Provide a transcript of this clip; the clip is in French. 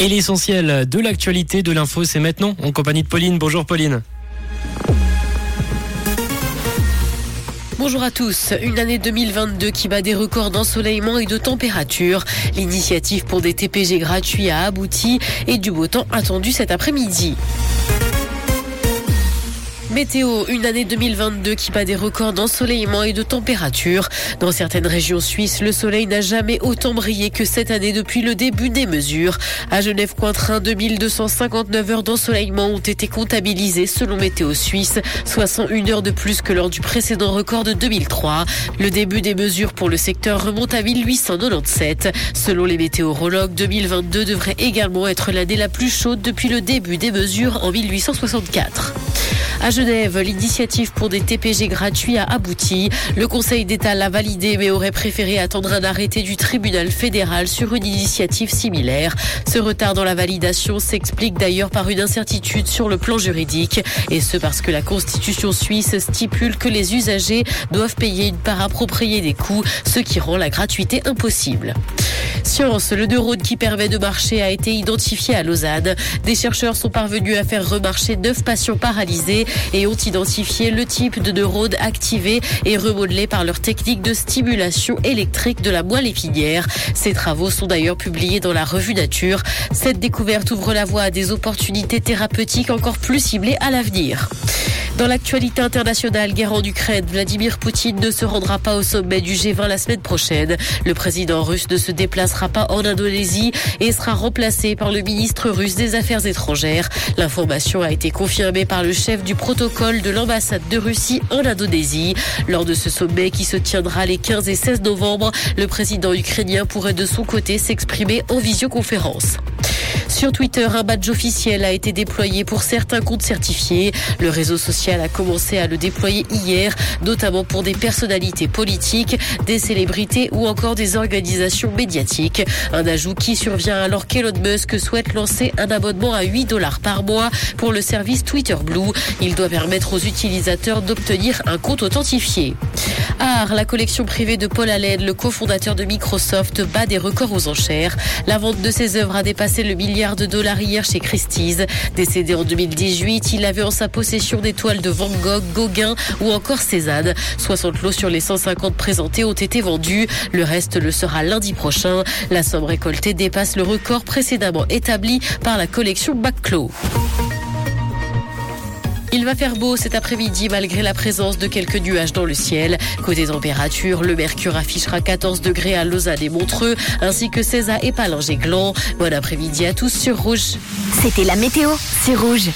Et l'essentiel de l'actualité de l'info, c'est maintenant en compagnie de Pauline. Bonjour Pauline. Bonjour à tous. Une année 2022 qui bat des records d'ensoleillement et de température. L'initiative pour des TPG gratuits a abouti et du beau temps attendu cet après-midi. Météo, une année 2022 qui bat des records d'ensoleillement et de température. Dans certaines régions suisses, le soleil n'a jamais autant brillé que cette année depuis le début des mesures. À Genève-Cointrin, 2259 heures d'ensoleillement ont été comptabilisées selon Météo Suisse, soit 101 heures de plus que lors du précédent record de 2003. Le début des mesures pour le secteur remonte à 1897. Selon les météorologues, 2022 devrait également être l'année la plus chaude depuis le début des mesures en 1864. À Genève, l'initiative pour des TPG gratuits a abouti. Le Conseil d'État l'a validé mais aurait préféré attendre un arrêté du tribunal fédéral sur une initiative similaire. Ce retard dans la validation s'explique d'ailleurs par une incertitude sur le plan juridique et ce parce que la Constitution suisse stipule que les usagers doivent payer une part appropriée des coûts, ce qui rend la gratuité impossible. Science, le neurone qui permet de marcher a été identifié à Lausanne. Des chercheurs sont parvenus à faire remarcher neuf patients paralysés et ont identifié le type de neurone activé et remodelé par leur technique de stimulation électrique de la moelle épinière. Ces travaux sont d'ailleurs publiés dans la revue Nature. Cette découverte ouvre la voie à des opportunités thérapeutiques encore plus ciblées à l'avenir. Dans l'actualité internationale, guerre en Ukraine, Vladimir Poutine ne se rendra pas au sommet du G20 la semaine prochaine. Le président russe ne se déplacera pas en Indonésie et sera remplacé par le ministre russe des Affaires étrangères. L'information a été confirmée par le chef du protocole de l'ambassade de Russie en Indonésie. Lors de ce sommet qui se tiendra les 15 et 16 novembre, le président ukrainien pourrait de son côté s'exprimer en visioconférence. Sur Twitter, un badge officiel a été déployé pour certains comptes certifiés. Le réseau social a commencé à le déployer hier, notamment pour des personnalités politiques, des célébrités ou encore des organisations médiatiques. Un ajout qui survient alors qu'Elon Musk souhaite lancer un abonnement à 8 dollars par mois pour le service Twitter Blue. Il doit permettre aux utilisateurs d'obtenir un compte authentifié. Art, la collection privée de Paul Allen, le cofondateur de Microsoft, bat des records aux enchères. La vente de ses œuvres a dépassé le milliard de dollars hier chez Christie's. Décédé en 2018, il avait en sa possession des toiles de Van Gogh, Gauguin ou encore Cézanne. 60 lots sur les 150 présentés ont été vendus. Le reste le sera lundi prochain. La somme récoltée dépasse le record précédemment établi par la collection Baclo. Il va faire beau cet après-midi malgré la présence de quelques nuages dans le ciel. Côté température, le mercure affichera 14 degrés à Lausanne et Montreux, ainsi que 16 à Épalinges et Gland. Bon après-midi à tous sur Rouge. C'était la météo, c'est Rouge.